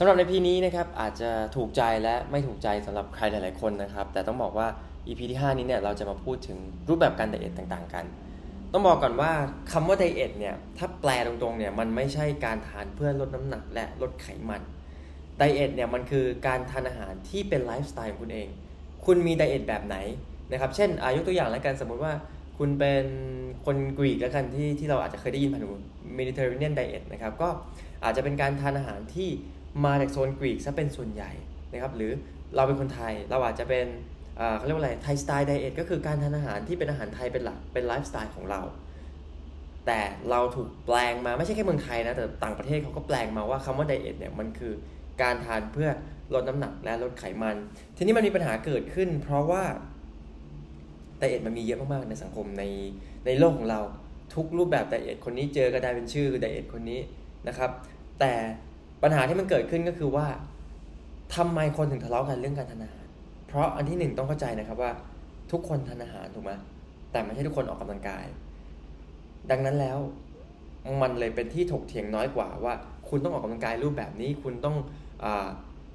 สำหรับใน EP นี้นะครับอาจจะถูกใจและไม่ถูกใจสำหรับใครหลาย ๆ คนนะครับ แต่ต้องบอกว่า EP ที่ 5 นี้เนี่ยเราจะมาพูดถึงรูปแบบการ diet ต่าง ๆ กัน ต้องบอกก่อนว่าคำว่า diet เนี่ยถ้าแปลตรง ๆ เนี่ยมันไม่ใช่การทานเพื่อลดน้ำหนักและลดไขมัน diet เนี่ยมันคือการทานอาหารที่เป็นไลฟ์สไตล์ของคุณเอง คุณมี diet แบบไหนนะครับ เช่นอายุตัวอย่างแล้วกันสมมติว่าคุณเป็นคนกรีกแล้วกันที่ที่เราอาจจะเคยได้ยินผ่านหู Mediterranean diet นะครับ ก็อาจจะเป็นการทานอาหารที่ มาจากโซนกรีกซะเป็นส่วนใหญ่นะครับหรือเราเป็นคนไทยเราอาจจะเป็นเขาเรียกว่าอะไรไทย style diet ก็คือการทานอาหารที่เป็นอาหารไทยเป็นหลักเป็นไลฟ์สไตล์ของเรา แต่เราถูกแปลงมาไม่ใช่แค่เมืองไทยนะแต่ต่างประเทศเขาก็แปลงมาว่าคำว่า diet เนี่ยมันคือการทานเพื่อลดน้ำหนักและลดไขมัน ทีนี้มันมีปัญหาเกิดขึ้น เพราะว่าdiet มันมีเยอะมากๆในสังคมในในโลกของเราทุกรูปแบบ diet คนนี้เจอก็ได้เป็นชื่อ diet คนนี้นะครับ แต่ ปัญหาที่มันเกิดขึ้นก็คือว่าทำไมคนถึงทะเลาะกันเรื่องการทานอาหาร เพราะอันที่หนึ่งต้องเข้าใจนะครับว่า ทุกคนทานอาหารถูกไหมแต่ไม่ใช่ทุกคนออกกำลังกาย ดังนั้นแล้วมันเลยเป็นที่ถกเถียงน้อยกว่าว่า คุณต้องออกกำลังกายรูปแบบนี้ คุณต้องอ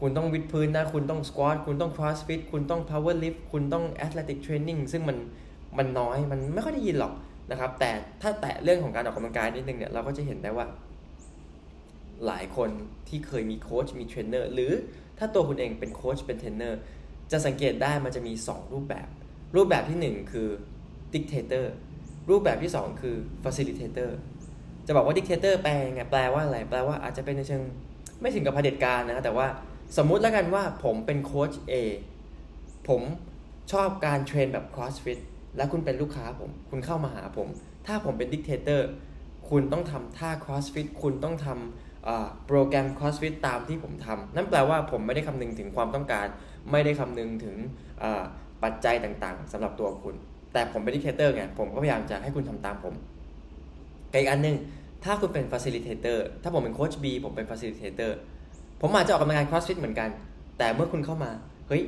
คุณต้องวิดพื้นนะ คุณต้อง squat คุณต้อง CrossFit คุณต้อง powerlift คุณต้อง athletic training ซึ่งมันมันน้อยมันไม่ค่อยได้ยินหรอกนะครับ แต่ถ้าแตะเรื่องของการออกกำลังกายนิดนึงเนี่ยเราก็จะเห็นได้ว่า หลายคนที่เคยมีโค้ชมีเทรนเนอร์หรือถ้าตัวคุณเองเป็นโค้ชเป็นเทรนเนอร์จะสังเกตได้มันจะมี 2 รูปแบบ รูปแบบที่ 1 คือ dictator รูปแบบที่ 2 คือ facilitator จะบอกว่า dictator แปลไงแปลว่าอะไร แปลว่าอาจจะเป็นในเชิงไม่ถึงกับเผด็จการนะแต่ว่าสมมุติแล้วกันว่าผมเป็นโค้ช A ผมชอบการ train แบบ CrossFit และคุณเป็นลูกค้าผม คุณเข้ามาหาผม ถ้าผมเป็น dictator คุณต้องทำท่า CrossFit คุณต้องทำ โปรแกรม CrossFit ตามที่ผมทำนั่นแปลว่าผมไม่ได้คำนึงถึงความต้องการ ไม่ได้คำนึงถึงปัจจัยต่างๆสำหรับตัวคุณ แต่ผมเป็น dictator ไงผมก็พยายามจะให้คุณทำตามผมอีกอันหนึ่งถ้าคุณเป็น Facilitator ถ้าผมเป็นโค้ช B ผมเป็น Facilitator ผมอาจจะออกกำลังกาย CrossFit เหมือนกัน แต่เมื่อคุณเข้ามา เฮ้ย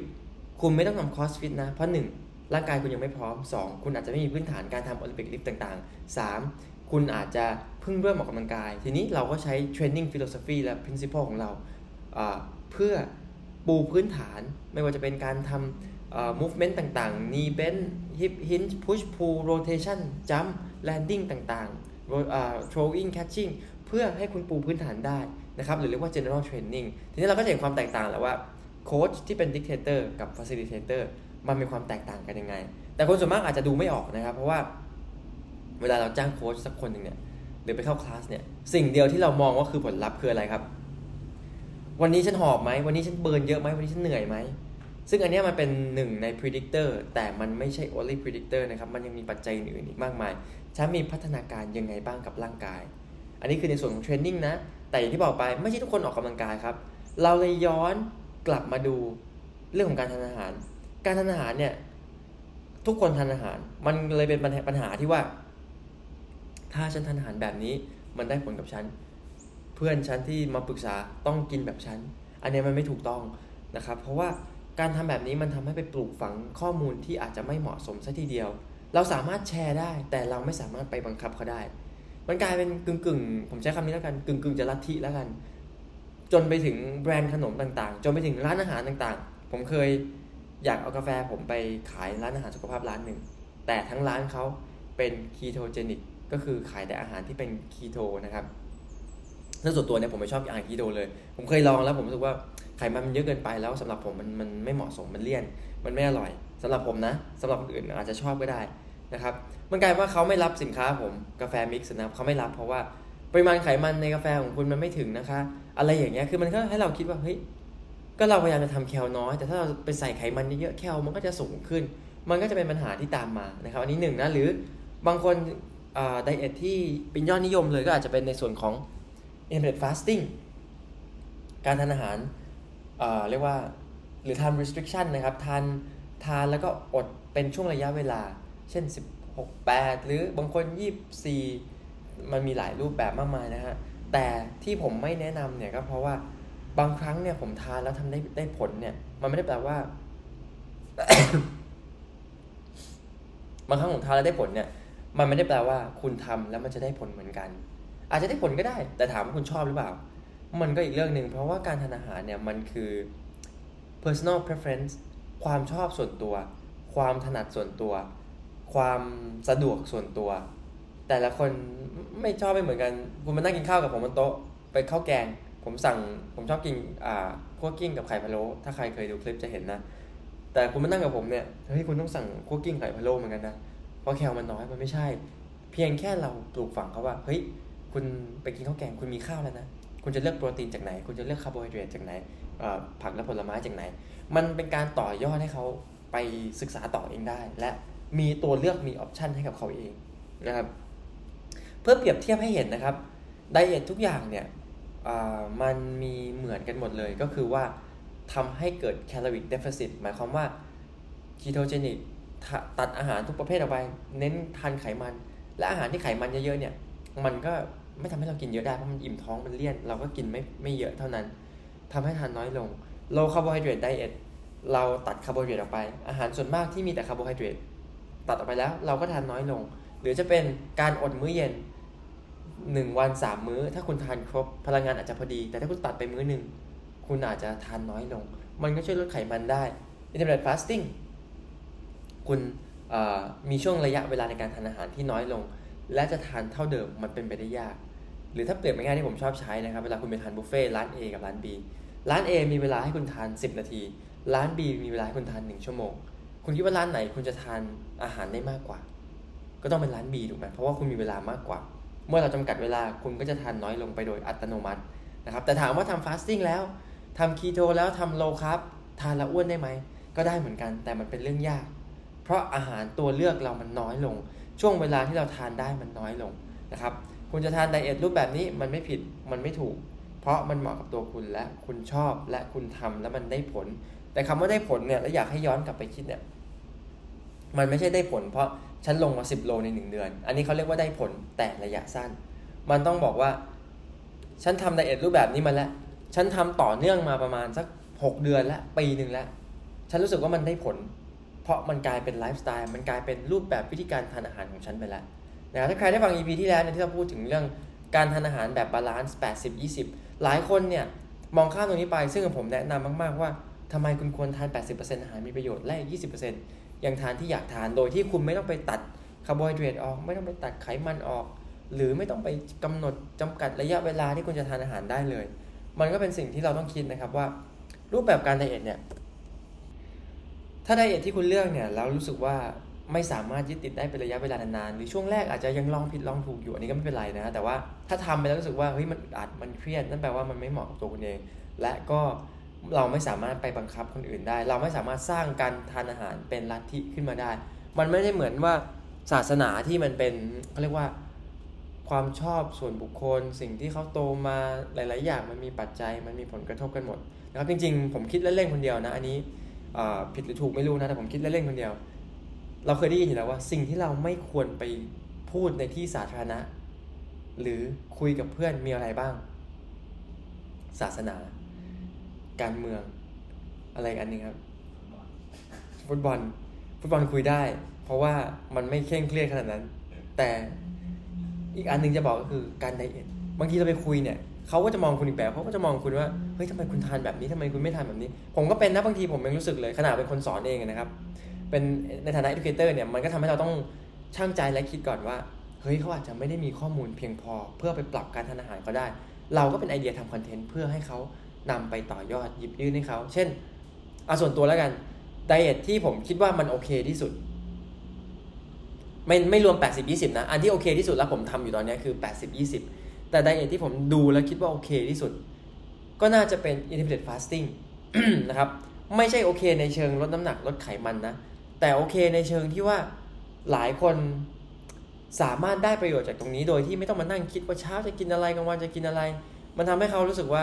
คุณไม่ต้องทำ CrossFit นะ เพราะหนึ่งร่างกายคุณยังไม่พร้อม 2 คุณอาจจะไม่มีพื้นฐานการทำโอลิมปิกลิฟต์ต่าง ๆ 3 คุณอาจจะเพิ่งเริ่มออกกำลังกาย ทีนี้เราก็ใช้ training philosophy และ principle ของเราเพื่อปูพื้นฐานไม่ว่าจะเป็นการทำ movement ต่างๆ knee bend hip hinge push pull rotation jump landing ต่างๆ throwing catching เพื่อให้คุณปูพื้นฐานได้นะครับหรือเรียกว่า general training ทีนี้เราก็จะเห็นความแตกต่างแล้วว่าโค้ชที่เป็น dictator กับ facilitator มันมีความแตกต่างกันยังไง แต่คนส่วนมากอาจจะดูไม่ออกนะครับ เพราะว่า เวลาเราจ้างโค้ชสักคนหนึ่งเนี่ยหรือไปเข้าคลาสเนี่ยสิ่งเดียวที่เรามองว่าคือผลลัพธ์คืออะไรครับ วันนี้ฉันหอบไหมวันนี้ฉันเบิร์นเยอะไหมวันนี้ฉันเหนื่อยไหมซึ่งอันนี้มันเป็นหนึ่งใน predictor แต่มันไม่ใช่ only predictor นะครับมันยังมีปัจจัยอื่นอีกมากมายฉันมีพัฒนาการยังไงบ้างกับร่างกาย อันนี้คือในส่วนของเทรนนิ่งนะแต่อย่างที่บอกไปไม่ใช่ทุกคนออกกำลังกายครับ เราเลยย้อนกลับมาดูเรื่องของการทานอาหาร การทานอาหารเนี่ยทุกคนทานอาหาร มันเลยเป็นปัญหาที่ว่า ถ้าฉันทานอาหารแบบนี้มันได้ผลกับฉัน เพื่อนฉันที่มาปรึกษาต้องกินแบบฉัน อันนี้มันไม่ถูกต้องนะครับ เพราะว่าการทำแบบนี้มันทำให้ไปปลูกฝังข้อมูลที่อาจจะไม่เหมาะสมซะทีเดียว เราสามารถแชร์ได้ แต่เราไม่สามารถไปบังคับเขาได้ มันกลายเป็นกึ่งกึ่งผมใช้คำนี้แล้วกันกึ่งกึ่งจะลัทธิแล้วกัน จนไปถึงแบรนด์ขนมต่างๆ จนไปถึงร้านอาหารต่างๆ ผมเคยอยากเอากาแฟผมไปขายร้านอาหารสุขภาพร้านหนึ่ง แต่ทั้งร้านเขาเป็นคีโตเจนิก ก็คือขายแต่อาหารที่เป็นคีโตนะครับซึ่งส่วนตัวเนี่ยผมไม่ชอบอาหารคีโตเลย ผมเคยลองแล้วผมรู้สึกว่าไขมันมันเยอะเกินไปแล้วสำหรับผมมันมันไม่เหมาะสมมันเลี่ยน มันไม่อร่อยสำหรับผมนะสำหรับคนอื่นอาจจะชอบก็ได้นะครับมันกลายว่าเขาไม่รับสินค้าผมกาแฟมิกซ์นะเขาไม่รับเพราะว่าปริมาณไขมันในกาแฟของคุณมันไม่ถึงนะคะ อะไรอย่างเงี้ยคือมันก็ให้เราคิดว่าเฮ้ยก็เราพยายามจะทำแคลน้อย แต่ถ้าเราไปใส่ไขมันเยอะๆแคลมันก็จะสูงขึ้น มันก็จะเป็นปัญหาที่ตามมานะครับ อันนี้หนึ่งนะหรือบางคน ไดเอทที่เป็นยอดนิยมเลยก็อาจจะเป็นในส่วนของ intermittent fasting การทานอาหารเเรียกว่าหรือ time restriction นะครับ ทานทานแล้วก็อดเป็นช่วงระยะเวลา เช่น 16 8 หรือบางคน 24 มันมีหลายรูปแบบมากมายนะฮะ แต่ที่ผมไม่แนะนำเนี่ยก็เพราะว่าบางครั้งเนี่ยผมทานแล้วทำได้ได้ผลเนี่ย มันไม่ได้แปลว่า บางครั้งผมทานแล้วได้ผลเนี่ย มันไม่ได้แปลว่าคุณทำแล้วมันจะได้ผลเหมือนกัน อาจจะได้ผลก็ได้ แต่ถามว่าคุณชอบหรือเปล่า มันก็อีกเรื่องหนึ่งเพราะว่าการทานอาหารเนี่ยมันคือ personal preference ความชอบส่วนตัว ความถนัดส่วนตัว ความสะดวกส่วนตัว แต่ละคนไม่ชอบไม่เหมือนกัน คุณมานั่งกินข้าวกับผมบนโต๊ะไปข้าวแกง ผมสั่งผมชอบกินอ่าคั่วกิ้งกับไข่พะโล้ถ้าใครเคยดูคลิปจะเห็นนะ แต่คุณมานั่งกับผมเนี่ยเฮ้ยคุณต้องสั่งคั่วกลิ้งไข่พะโล้เหมือนกันนะ เพราะ cal มันน้อยมันไม่ใช่ เพียงแค่เราปลูกฝังเขาว่าเฮ้ยคุณไปกินข้าวแกงคุณมีข้าวแล้วนะคุณจะเลือกโปรตีนจากไหน คุณจะเลือกคาร์โบไฮเดรตจากไหนผักและผลไม้จากไหน มันเป็นการต่อยอดให้เขาไปศึกษาต่อเองได้ และมีตัวเลือกมี option ให้กับเขาเองนะครับเพื่อเปรียบเทียบให้เห็นนะครับ diet ทุกอย่างเนี่ยมันมีเหมือนกันหมดเลยก็คือว่าทำให้เกิด calorie deficit หมายความว่า ketogenic ตัดอาหารทุกประเภทออกไป เน้นทานไขมัน และอาหารที่ไขมันเยอะๆเนี่ย มันก็ไม่ทำให้เรากินเยอะได้เพราะมันอิ่มท้องมันเลี่ยน เราก็กินไม่ไม่เยอะเท่านั้นทำให้ทานน้อยลง low carbohydrate diet เราตัดคาร์โบไฮเดรตออกไป อาหารส่วนมากที่มีแต่คาร์โบไฮเดรตตัดออกไปแล้วเราก็ทานน้อยลง หรือจะเป็นการอดมื้อเย็น 1 วัน 3 มื้อ ถ้าคุณทานครบพลังงานอาจจะพอดี แต่ถ้าคุณตัดไปมื้อหนึ่งคุณอาจจะทานน้อยลง มันก็ช่วยลดไขมันได้ intermittent fasting คุณมีช่วงระยะเวลาในการทานอาหารที่น้อยลง และจะทานเท่าเดิมมันเป็นไปได้ยาก หรือถ้าเปรียบง่ายที่ผมชอบใช้นะครับ เวลาคุณไปทานบุฟเฟ่ร้าน A กับร้าน B ร้าน A มีเวลาให้คุณทาน 10 นาที ร้าน B มีเวลาให้คุณทาน 1 ชั่วโมง คุณคิดว่าร้านไหนคุณจะทานอาหารได้มากกว่า ก็ต้องเป็นร้าน B ถูกไหมเพราะว่าคุณมีเวลามากกว่า เมื่อเราจำกัดเวลาคุณก็จะทานน้อยลงไปโดยอัตโนมัตินะครับ แต่ถามว่าทำ fasting แล้วทำคีโตแล้วทำ low carb ทานแล้วอ้วนได้ไหม ก็ได้เหมือนกัน แต่มันเป็นเรื่องยาก เพราะอาหารตัวเลือกเรามันน้อยลง ช่วงเวลาที่เราทานได้มันน้อยลงนะครับคุณจะทาน diet รูปแบบนี้มันไม่ผิดมันไม่ถูก เพราะมันเหมาะกับตัวคุณและคุณชอบและคุณทำแล้วมันได้ผล แต่คำว่าได้ผลเนี่ยแล้วอยากให้ย้อนกลับไปคิดเนี่ยมันไม่ใช่ได้ผล เพราะฉันลงมา 10 โลใน 1 เดือน อันนี้เขาเรียกว่าได้ผลแต่ระยะสั้น มันต้องบอกว่า ฉันทำ diet รูปแบบนี้มาแล้ว ฉันทำต่อเนื่องมาประมาณสัก 6 เดือนแล้วปีหนึ่งแล้ว ฉันรู้สึกว่ามันได้ผล เพราะมันกลายเป็นไลฟ์สไตล์มันกลายเป็นรูปแบบวิธีการทานอาหารของฉันไปแล้วนะถ้าใครได้ฟัง EP ที่แล้วเนี่ยที่เราพูดถึงเรื่องการทานอาหารแบบ balance 80-20 หลายคนเนี่ยมองข้ามตรงนี้ไป ซึ่งผมแนะนำมาก ๆ ว่าทำไมคุณควรทาน 80%อาหารมีประโยชน์และ20%ยังทานที่อยากทานโดยที่คุณไม่ต้องไปตัดคาร์โบไฮเดรตออก ไม่ต้องไปตัดไขมันออก หรือไม่ต้องไปกำหนดจำกัดระยะเวลาที่คุณจะทานอาหารได้เลย มันก็เป็นสิ่งที่เราต้องคิดนะครับว่า รูปแบบการ diet เนี่ย ถ้า diet ที่คุณเลือกเนี่ยแล้วรู้สึกว่าไม่สามารถยึดติดได้เป็นระยะเวลานานๆหรือช่วงแรกอาจจะยังลองผิดลองถูกอยู่อันนี้ก็ไม่เป็นไรนะ แต่ว่าถ้าทำไปแล้วรู้สึกว่าเฮ้ยมันอัดมันเครียดนั่นแปลว่ามันไม่เหมาะกับตัวคุณเอง และก็เราไม่สามารถไปบังคับคนอื่นได้ เราไม่สามารถสร้างการทานอาหารเป็นลัทธิขึ้นมาได้ มันไม่ได้เหมือนว่าศาสนาที่มันเป็นเขาเรียกว่าความชอบส่วนบุคคล สิ่งที่เขาโตมาหลาย ๆ อย่างมันมีปัจจัยมันมีผลกระทบกันหมดนะครับจริง ๆ ผมคิดเล่นๆคนเดียวนะอันนี้ ผิดหรือถูกไม่รู้นะ แต่ผมคิดเล่นๆคนเดียว เราเคยได้ยินอยู่แล้วว่าสิ่งที่เราไม่ควรไปพูดในที่สาธารณะ หรือคุยกับเพื่อนมีอะไรบ้าง ศาสนา การเมือง อะไรอันนึงครับ ฟุตบอล ฟุตบอลคุยได้ เพราะว่ามันไม่เคร่งเครียดขนาดนั้น แต่อีกอันนึงจะบอกก็คือการไดเอทบางทีเราไปคุยเนี่ย เขาก็จะมองคุณอีกแบบเขาก็จะมองคุณว่าเฮ้ยทำไมคุณทานแบบนี้ทำไมคุณไม่ทานแบบนี้ ผมก็เป็นนะบางทีผมยังรู้สึกเลยขนาดเป็นคนสอนเองนะครับเป็นในฐานะ educator เนี่ยมันก็ทำให้เราต้องชั่งใจและคิดก่อนว่าเฮ้ยเขาอาจจะไม่ได้มีข้อมูลเพียงพอ เพื่อไปปรับการทานอาหารเขาได้ เราก็เป็นไอเดียทำคอนเทนต์เพื่อให้เขานำไปต่อยอดหยิบยื่นให้เขาเช่นเอาส่วนตัวแล้วกัน diet ที่ผมคิดว่ามันโอเคที่สุด ไม่ไม่รวม 80-20 นะ อันที่โอเคที่สุดแล้วผมทำอยู่ตอนนี้คือ 80-20 แต่ diet ที่ผมดูแล้วคิดว่าโอเคที่สุด ก็น่าจะเป็น intermittent fasting นะครับไม่ใช่โอเคในเชิงลดน้ำหนักลดไขมันนะ แต่โอเคในเชิงที่ว่าหลายคนสามารถได้ประโยชน์จากตรงนี้ โดยที่ไม่ต้องมานั่งคิดว่าเช้าจะกินอะไรกลางวันจะกินอะไร มันทำให้เขารู้สึกว่า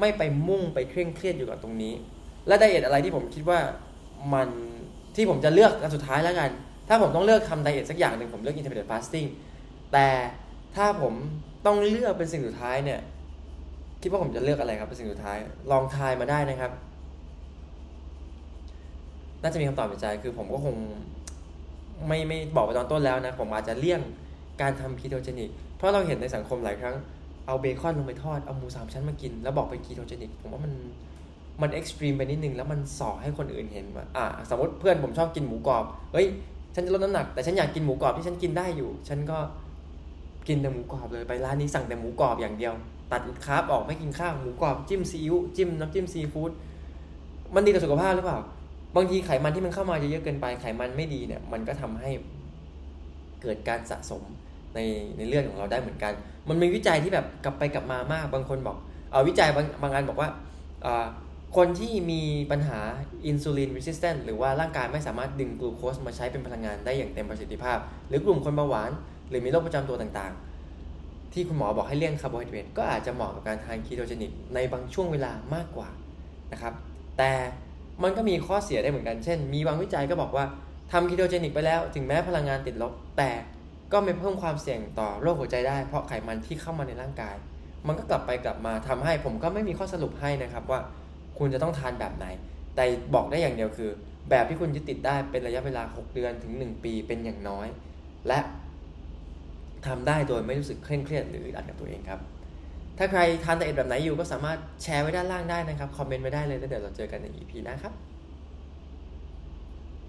ไม่ไปมุ่งไปเคร่งเครียดอยู่กับตรงนี้ และไดเอทอะไรที่ผมคิดว่ามันที่ผมจะเลือกกันสุดท้ายแล้วกัน ถ้าผมต้องเลือกทำไดเอทสักอย่างหนึ่งผมเลือก intermittent fasting แต่ ถ้าผมต้องเลือกเป็นสิ่งสุดท้ายเนี่ย คิดว่าผมจะเลือกอะไรครับเป็นสิ่งสุดท้าย ลองทายมาได้นะครับ น่าจะมีคำตอบในใจ คือผมก็คงไม่ไม่บอกไปตอนต้นแล้วนะ ผมอาจจะเลี่ยงการทำ ketogenic เพราะเราเห็นในสังคมหลายครั้ง เอาเบคอนลงไปทอด เอาหมูสามชั้นมากิน แล้วบอกเป็น ketogenic ผมว่ามันมัน extreme ไปนิดนึง แล้วมันส่อให้คนอื่นเห็นว่าอ่า สมมติเพื่อนผมชอบกินหมูกรอบ เฮ้ย ฉันจะลดน้ำหนัก แต่ฉันอยากกินหมูกรอบที่ฉันกินได้อยู่ ฉันก็ กินแต่หมูกรอบเลยไปร้านนี้สั่งแต่หมูกรอบอย่างเดียว ตัด carb ออกไม่กินข้าวหมูกรอบจิ้มซีอิ๊วจิ้มน้ำจิ้มซีฟู้ดมันดีต่อสุขภาพหรือเปล่า บางทีไขมันที่มันเข้ามาเยอะเกินไปไขมันไม่ดีเนี่ย มันก็ทำให้เกิดการสะสมในในเลือดของเราได้เหมือนกัน มันมีวิจัยที่แบบกลับไปกลับมามาก บางคนบอกเอาวิจัยบางบางอันบอกว่าคนที่มีปัญหา insulin resistance หรือว่าร่างกายไม่สามารถดึงกลูโคสมาใช้เป็นพลังงานได้อย่างเต็มประสิทธิภาพ หรือกลุ่มคนเบาหวาน หรือมีโรคประจำตัวต่างๆ ที่คุณหมอบอกให้เลี่ยงคาร์โบไฮเดรตก็อาจจะเหมาะกับการทาน ketogenic ในบางช่วงเวลามากกว่านะครับ แต่มันก็มีข้อเสียได้เหมือนกัน เช่น มีบางวิจัยก็บอกว่าทำ ketogenic ไปแล้ว ถึงแม้พลังงานติดลบ แต่ก็ไปเพิ่มความเสี่ยงต่อโรคหัวใจได้ เพราะไขมันที่เข้ามาในร่างกาย มันก็กลับไปกลับมาทำให้ผมก็ไม่มีข้อสรุปให้นะครับว่าคุณจะต้องทานแบบไหน แต่บอกได้อย่างเดียวคือ แบบที่คุณยึดติดได้เป็นระยะเวลา 6 เดือนถึง 1 ปีเป็นอย่างน้อย และ ทำได้โดยไม่รู้สึกเคร่งเครียดหรืออัดกับตัวเองครับ ถ้าใครทานแต่เอ็ดแบบไหนอยู่ก็สามารถแชร์ไว้ด้านล่างได้นะครับ คอมเมนต์ไว้ได้เลยแล้วเดี๋ยวเราเจอกันใน EP หน้าครับ